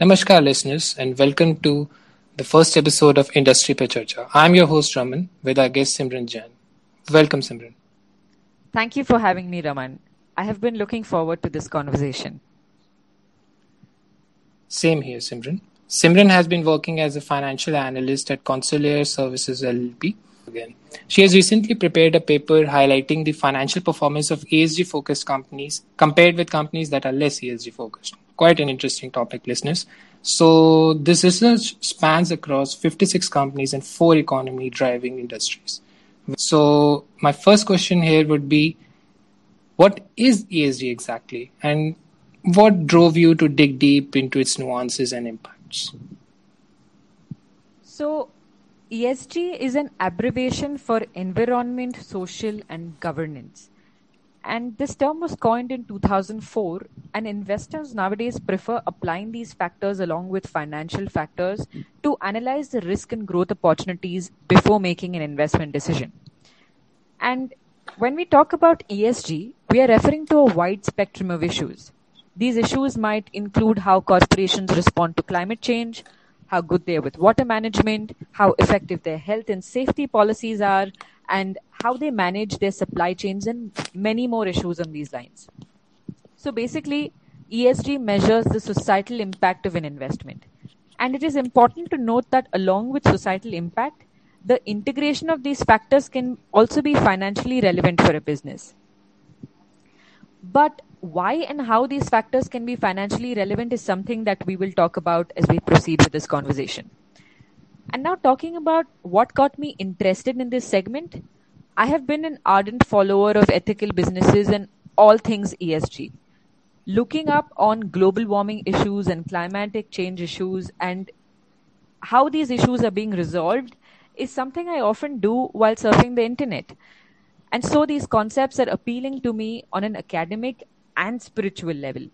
Namaskar, listeners, and welcome to the first episode of Industry Pe Charcha. I'm your host, Raman, with our guest Simran Jain. Welcome, Simran. Thank you for having me, Raman. I have been looking forward to this conversation. Same here, Simran. Simran has been working as a financial analyst at Consular Services LLP. Again, she has recently prepared a paper highlighting the financial performance of ESG focused companies compared with companies that are less ESG focused. Quite an interesting topic, listeners. So, this research spans across 56 companies and four economy driving industries. So, my first question here would be what is ESG exactly, and what drove you to dig deep into its nuances and impacts? So, ESG is an abbreviation for environment, social, and governance. And this term was coined in 2004, and investors nowadays prefer applying these factors along with financial factors to analyze the risk and growth opportunities before making an investment decision. And when we talk about ESG, we are referring to a wide spectrum of issues. These issues might include how corporations respond to climate change, how good they are with water management, how effective their health and safety policies are, and how they manage their supply chains, and many more issues on these lines. So basically, ESG measures the societal impact of an investment. And it is important to note that along with societal impact, the integration of these factors can also be financially relevant for a business. But why and how these factors can be financially relevant is something that we will talk about as we proceed with this conversation. And now, talking about what got me interested in this segment, I have been an ardent follower of ethical businesses and all things ESG. Looking up on global warming issues and climatic change issues and how these issues are being resolved is something I often do while surfing the internet. And so these concepts are appealing to me on an academic and spiritual level.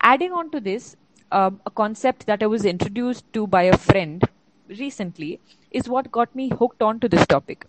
Adding on to this, um, a concept that I was introduced to by a friend recently is what got me hooked on to this topic.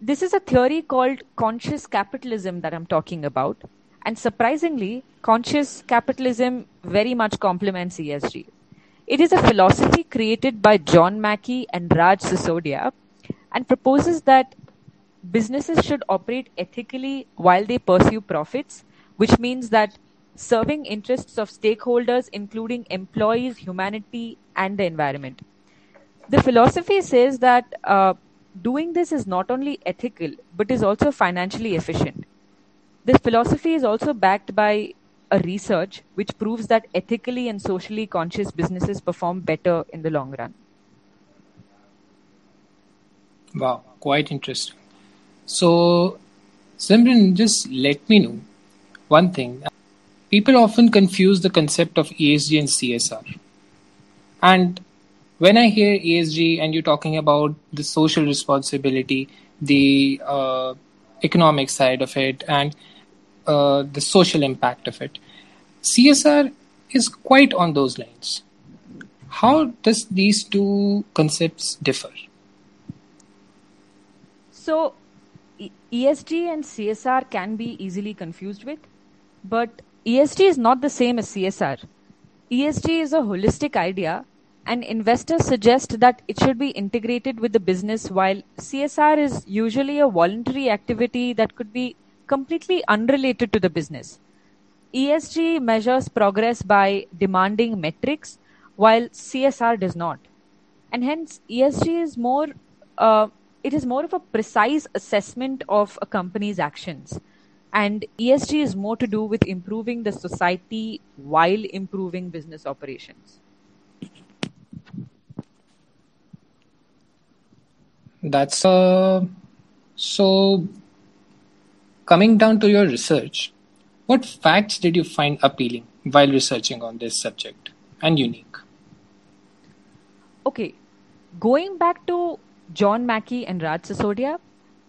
This is a theory called conscious capitalism that I'm talking about. And surprisingly, conscious capitalism very much complements ESG. It is a philosophy created by John Mackey and Raj Sisodia and proposes that businesses should operate ethically while they pursue profits, which means that serving interests of stakeholders, including employees, humanity, and the environment. The philosophy says that uh, doing this is not only ethical but is also financially efficient. This philosophy is also backed by a research which proves that ethically and socially conscious businesses perform better in the long run. Wow, quite interesting. So, Simran, just let me know one thing. People often confuse the concept of ESG and CSR. And when I hear ESG and you're talking about the social responsibility, the uh, economic side of it, and uh, the social impact of it, CSR is quite on those lines. How does these two concepts differ? So, ESG and CSR can be easily confused with, but ESG is not the same as CSR. ESG is a holistic idea, and investors suggest that it should be integrated with the business, while CSR is usually a voluntary activity that could be completely unrelated to the business. ESG measures progress by demanding metrics, while CSR does not. And hence, ESG is more uh, it is more of a precise assessment of a company's actions. And ESG is more to do with improving the society while improving business operations. That's uh, so. Coming down to your research, what facts did you find appealing while researching on this subject and unique? Okay, going back to John Mackey and Raj Sisodia,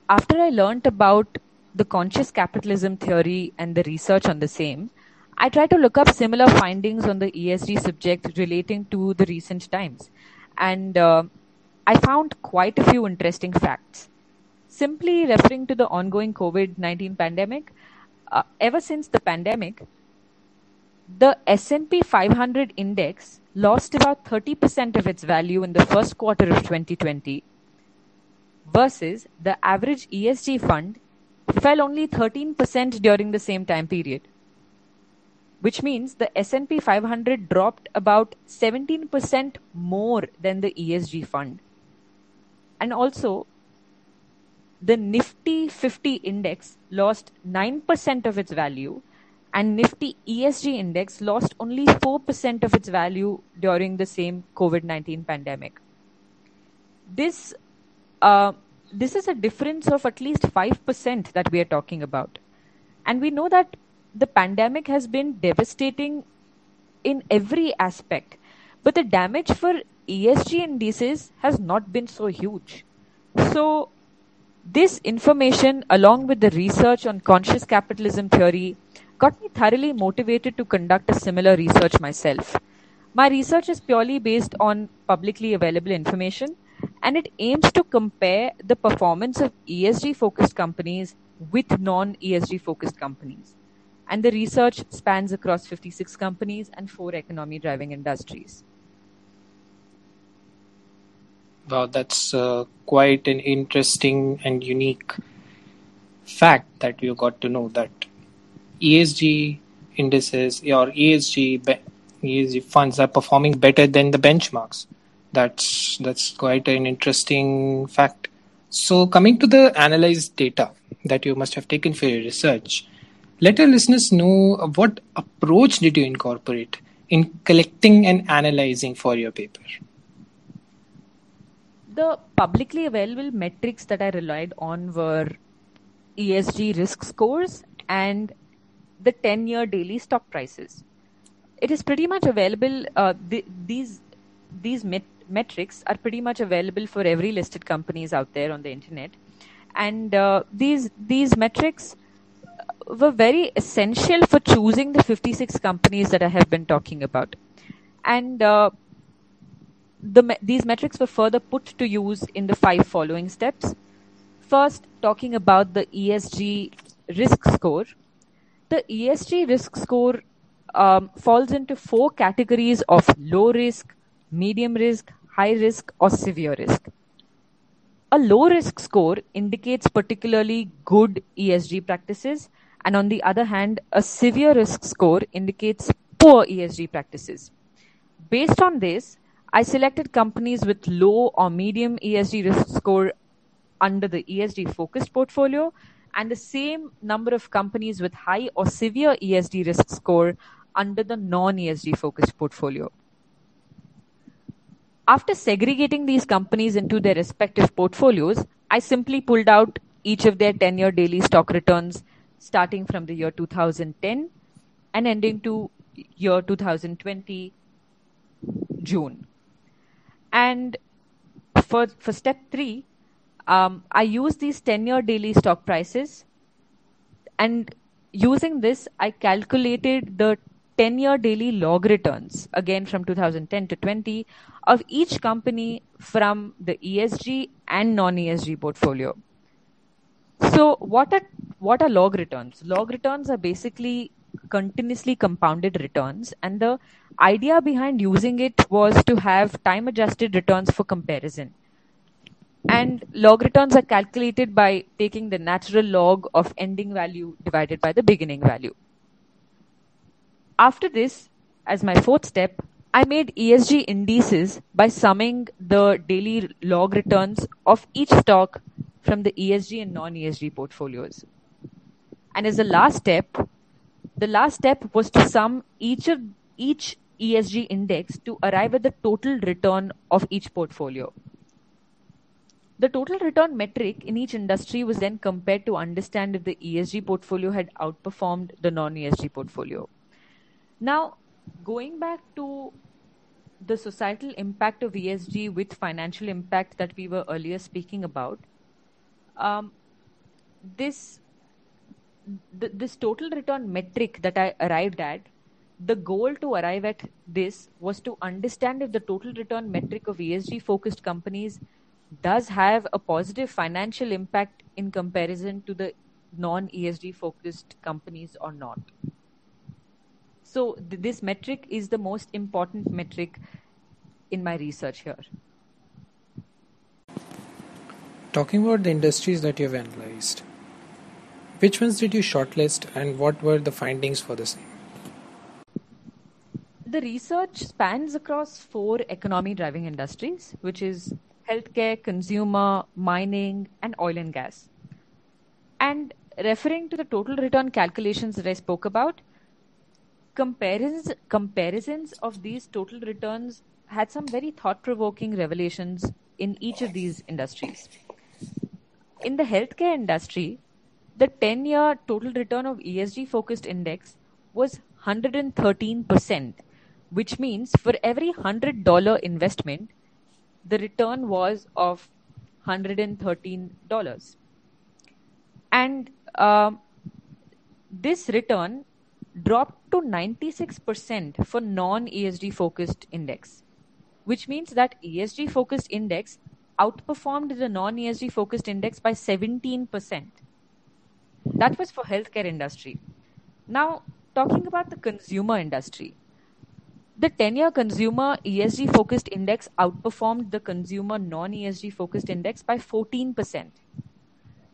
after I learnt about the conscious capitalism theory and the research on the same, I tried to look up similar findings on the ESG subject relating to the recent times. And uh, I found quite a few interesting facts. Simply referring to the ongoing COVID 19 pandemic, uh, ever since the pandemic, the S&P 500 index lost about 30% of its value in the first quarter of 2020 versus the average ESG fund fell only 13% during the same time period which means the S&P 500 dropped about 17% more than the ESG fund and also the Nifty 50 index lost 9% of its value and Nifty ESG index lost only 4% of its value during the same COVID-19 pandemic. This, uh, this is a difference of at least 5% that we are talking about. And we know that the pandemic has been devastating in every aspect, but the damage for ESG indices has not been so huge. So, this information, along with the research on conscious capitalism theory, got me thoroughly motivated to conduct a similar research myself. My research is purely based on publicly available information and it aims to compare the performance of ESG focused companies with non ESG focused companies. And the research spans across 56 companies and four economy driving industries. Wow, that's uh, quite an interesting and unique fact that you got to know that ESG indices or ESG ESG funds are performing better than the benchmarks. That's that's quite an interesting fact. So coming to the analyzed data that you must have taken for your research, let our listeners know what approach did you incorporate in collecting and analyzing for your paper. The publicly available metrics that I relied on were ESG risk scores and the 10 year daily stock prices. It is pretty much available, uh, the, these, these met- metrics are pretty much available for every listed companies out there on the internet. And uh, these, these metrics were very essential for choosing the 56 companies that I have been talking about. And uh, the, these metrics were further put to use in the five following steps. First, talking about the ESG risk score, the ESG risk score um, falls into four categories of low risk, medium risk, high risk, or severe risk. A low risk score indicates particularly good ESG practices, and on the other hand, a severe risk score indicates poor ESG practices. Based on this, I selected companies with low or medium ESG risk score under the ESG focused portfolio and the same number of companies with high or severe ESG risk score under the non ESG focused portfolio. After segregating these companies into their respective portfolios, I simply pulled out each of their 10 year daily stock returns starting from the year 2010 and ending to year 2020 June. And for, for step three, um, I use these 10 year daily stock prices. And using this, I calculated the 10 year daily log returns, again from 2010 to 20, of each company from the ESG and non ESG portfolio. So, what are, what are log returns? Log returns are basically continuously compounded returns, and the idea behind using it was to have time adjusted returns for comparison. And log returns are calculated by taking the natural log of ending value divided by the beginning value. After this, as my fourth step, I made ESG indices by summing the daily log returns of each stock from the ESG and non ESG portfolios. And as the last step, the last step was to sum each of each ESG index to arrive at the total return of each portfolio. The total return metric in each industry was then compared to understand if the ESG portfolio had outperformed the non ESG portfolio. Now, going back to the societal impact of ESG with financial impact that we were earlier speaking about, um, this th- this total return metric that I arrived at, the goal to arrive at this was to understand if the total return metric of ESG focused companies does have a positive financial impact in comparison to the non ESG focused companies or not. So th- this metric is the most important metric in my research here. Talking about the industries that you've analyzed, which ones did you shortlist and what were the findings for the same? The research spans across four economy driving industries, which is healthcare, consumer, mining, and oil and gas. And referring to the total return calculations that I spoke about, comparisons, comparisons of these total returns had some very thought provoking revelations in each of these industries. In the healthcare industry, the 10 year total return of ESG focused index was 113%, which means for every $100 investment, the return was of $113. And uh, this return dropped to 96% for non ESG focused index, which means that ESG focused index outperformed the non ESG focused index by 17%. That was for healthcare industry. Now, talking about the consumer industry, the 10 year consumer ESG focused index outperformed the consumer non ESG focused index by 14%.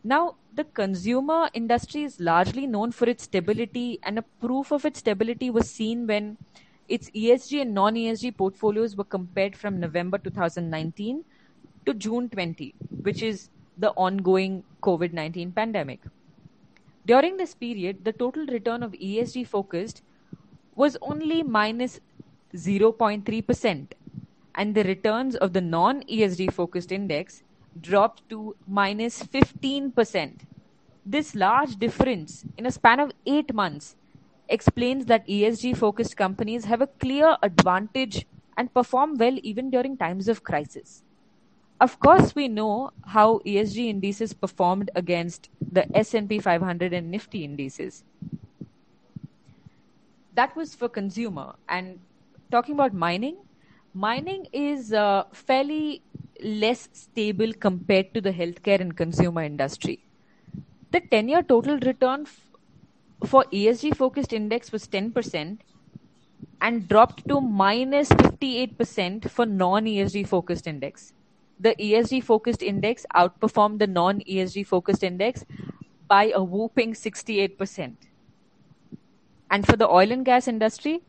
Now, the consumer industry is largely known for its stability, and a proof of its stability was seen when its ESG and non ESG portfolios were compared from November 2019 to June 20, which is the ongoing COVID 19 pandemic. During this period, the total return of ESG focused was only minus 0.3%, and the returns of the non ESG focused index dropped to minus 15%. This large difference in a span of eight months explains that ESG focused companies have a clear advantage and perform well even during times of crisis. Of course, we know how ESG indices performed against the S&P 500 and Nifty indices. That was for consumer. And talking about mining, mining is uh, fairly less stable compared to the healthcare and consumer industry. The 10 year total return f- for ESG focused index was 10% and dropped to minus 58% for non ESG focused index. The ESG focused index outperformed the non ESG focused index by a whooping 68%. And for the oil and gas industry,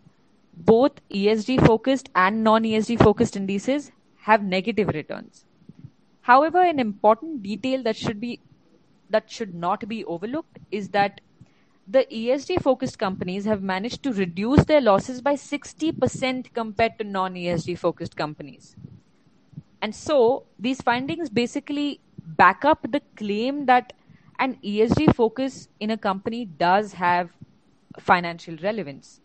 both ESG focused and non ESG focused indices have negative returns. However, an important detail that should be that should not be overlooked is that the ESG focused companies have managed to reduce their losses by 60% compared to non ESG focused companies. And so these findings basically back up the claim that an ESG focus in a company does have financial relevance.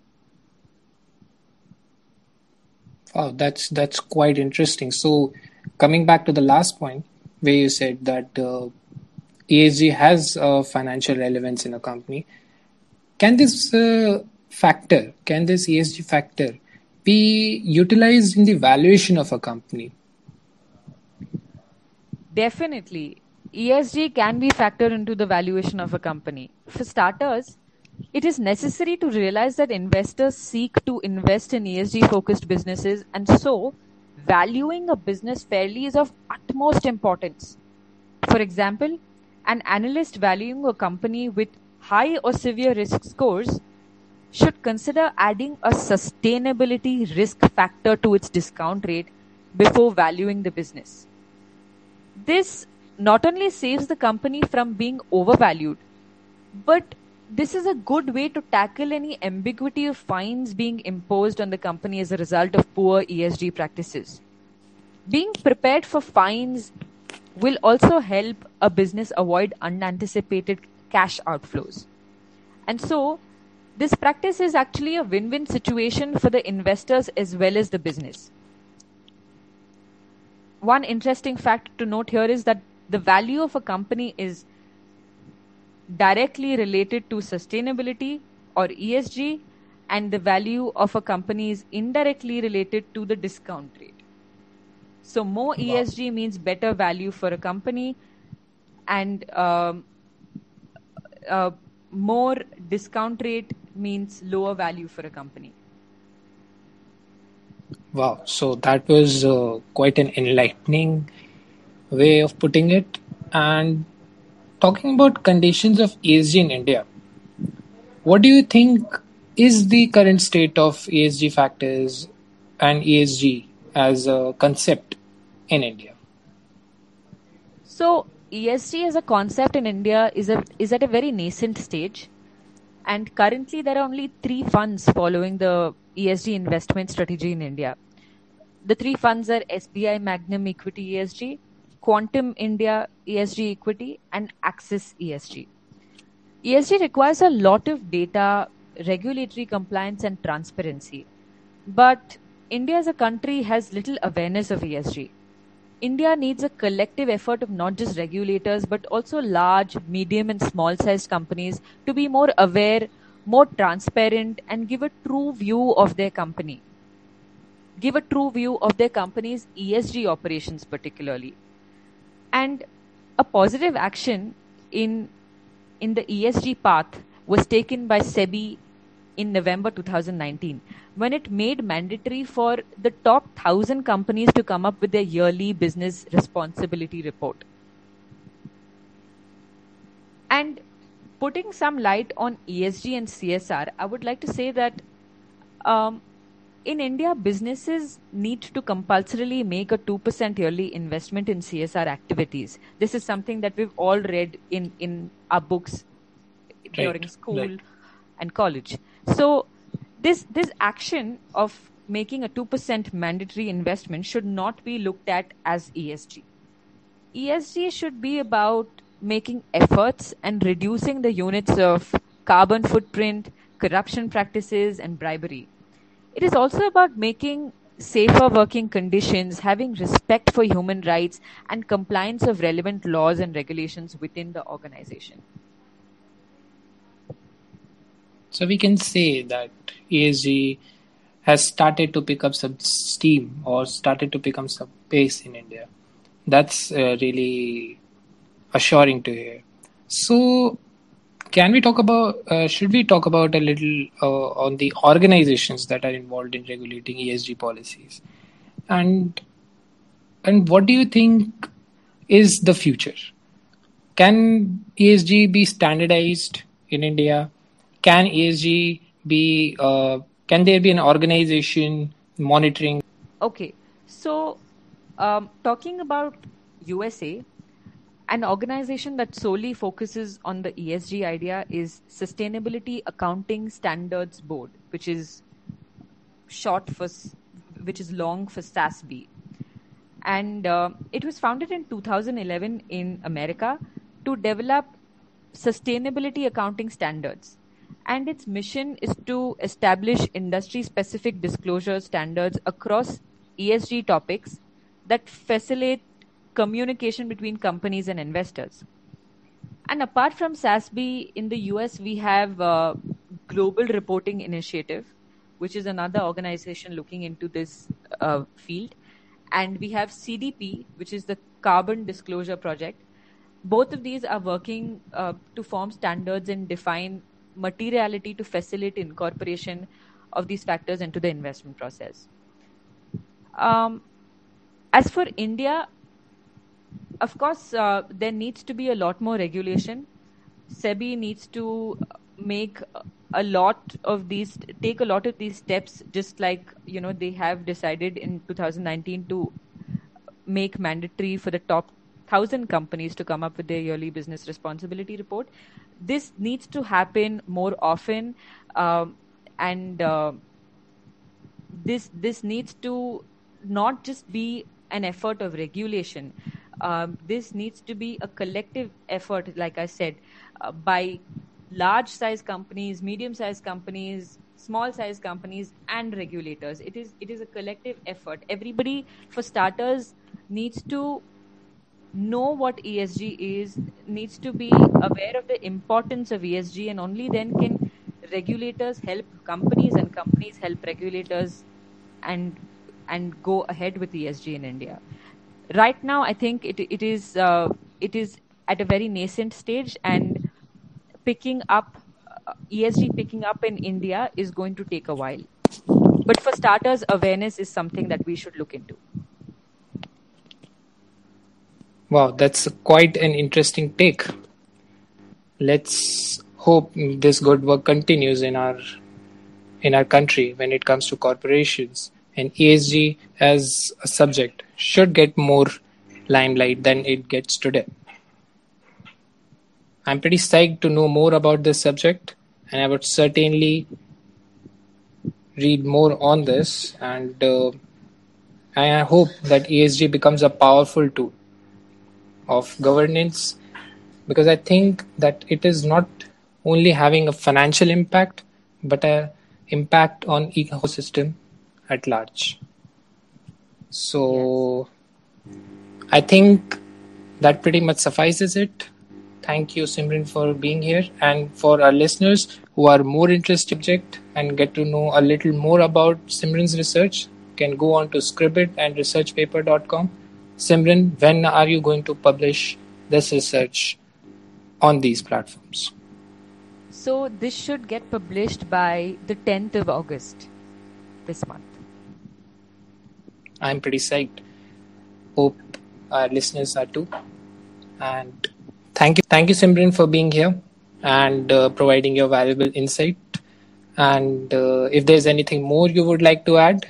Wow, that's that's quite interesting. So, coming back to the last point, where you said that uh, ESG has financial relevance in a company, can this uh, factor, can this ESG factor, be utilized in the valuation of a company? Definitely, ESG can be factored into the valuation of a company. For starters, it is necessary to realize that investors seek to invest in ESG focused businesses, and so valuing a business fairly is of utmost importance. For example, an analyst valuing a company with high or severe risk scores should consider adding a sustainability risk factor to its discount rate before valuing the business. This not only saves the company from being overvalued, but this is a good way to tackle any ambiguity of fines being imposed on the company as a result of poor ESG practices. Being prepared for fines will also help a business avoid unanticipated cash outflows. And so, this practice is actually a win win situation for the investors as well as the business. One interesting fact to note here is that the value of a company is directly related to sustainability or ESG, and the value of a company is indirectly related to the discount rate. So, more wow. ESG means better value for a company, and um, uh, more discount rate means lower value for a company. Wow, so that was uh, quite an enlightening way of putting it. And talking about conditions of ESG in India, what do you think is the current state of ESG factors and ESG as a concept in India? So ESG as a concept in India is a is at a very nascent stage, and currently there are only three funds following the ESG investment strategy in India. The three funds are SBI Magnum Equity ESG, Quantum India ESG Equity, and Axis ESG. ESG requires a lot of data, regulatory compliance, and transparency. But India as a country has little awareness of ESG. India needs a collective effort of not just regulators, but also large, medium, and small sized companies to be more aware, more transparent, and give a true view of their company. Give a true view of their company's ESG operations, particularly. And a positive action in, in the ESG path was taken by SEBI in November 2019 when it made mandatory for the top 1000 companies to come up with their yearly business responsibility report. And putting some light on ESG and CSR, I would like to say that um, in India, businesses need to compulsorily make a 2% yearly investment in CSR activities. This is something that we've all read in, in our books right. during school right. and college. So this this action of making a 2% mandatory investment should not be looked at as ESG. ESG should be about making efforts and reducing the units of carbon footprint, corruption practices, and bribery. It is also about making safer working conditions, having respect for human rights, and compliance of relevant laws and regulations within the organization. So we can say that ESG has started to pick up some steam or started to become some pace in India. That's uh, really assuring to hear. So, can we talk about? Uh, should we talk about a little uh, on the organizations that are involved in regulating ESG policies, and and what do you think is the future? Can ESG be standardized in India? can ESG be? Uh, can there be an organization monitoring? Okay, so um, talking about USA, an organization that solely focuses on the ESG idea is Sustainability Accounting Standards Board, which is short for, which is long for SASB. And uh, it was founded in 2011 in America to develop sustainability accounting standards and its mission is to establish industry specific disclosure standards across ESG topics that facilitate communication between companies and investors. And apart from SASB, in the US, we have Global Reporting Initiative, which is another organization looking into this uh, field. And we have CDP, which is the Carbon Disclosure Project. Both of these are working uh, to form standards and define materiality to facilitate incorporation of these factors into the investment process. Um, as for India, of course, uh, there needs to be a lot more regulation. SEBI needs to make a lot of these, take a lot of these steps, just like you know they have decided in 2019 to make mandatory for the top thousand companies to come up with their yearly business responsibility report this needs to happen more often, um, and uh, this this needs to not just be an effort of regulation. Um, this needs to be a collective effort, like I said, uh, by large size companies, medium sized companies, small size companies, and regulators. It is it is a collective effort. Everybody, for starters, needs to know what ESG is, needs to be aware of the importance of ESG, and only then can regulators help companies and companies help regulators and and go ahead with ESG in India. Right now, I think it it is uh, it is at a very nascent stage and picking up ESG picking up in India is going to take a while. But for starters, awareness is something that we should look into. Wow, that's quite an interesting take. Let's hope this good work continues in our in our country when it comes to corporations and ESG as a subject should get more limelight than it gets today. I'm pretty psyched to know more about this subject, and I would certainly read more on this. And uh, I hope that ESG becomes a powerful tool of governance because I think that it is not only having a financial impact but a impact on ecosystem at large. So I think that pretty much suffices it. Thank you, Simran, for being here. And for our listeners who are more interested in subject and get to know a little more about Simran's research, can go on to Scribd and researchpaper.com. Simran, when are you going to publish this research on these platforms? So this should get published by the 10th of August this month. I'm pretty psyched. Hope our listeners are too. And thank you, thank you, Simran, for being here and uh, providing your valuable insight. And uh, if there's anything more you would like to add,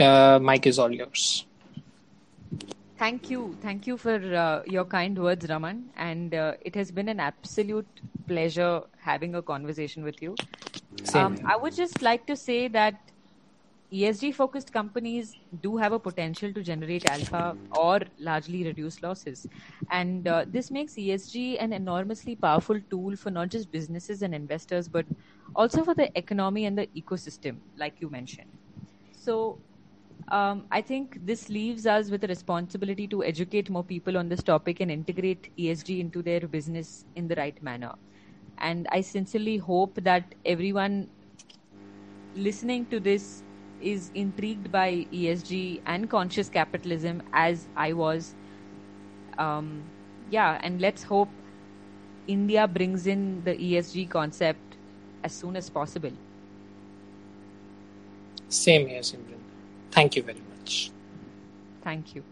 uh, mic is all yours. Thank you. Thank you for uh, your kind words, Raman. And uh, it has been an absolute pleasure having a conversation with you. Um, I would just like to say that ESG focused companies do have a potential to generate alpha or largely reduce losses. And uh, this makes ESG an enormously powerful tool for not just businesses and investors, but also for the economy and the ecosystem, like you mentioned. So, um, I think this leaves us with a responsibility to educate more people on this topic and integrate ESG into their business in the right manner. And I sincerely hope that everyone listening to this is intrigued by ESG and conscious capitalism as I was. Um, yeah, and let's hope India brings in the ESG concept as soon as possible. Same here, Simran. Thank you very much. Thank you.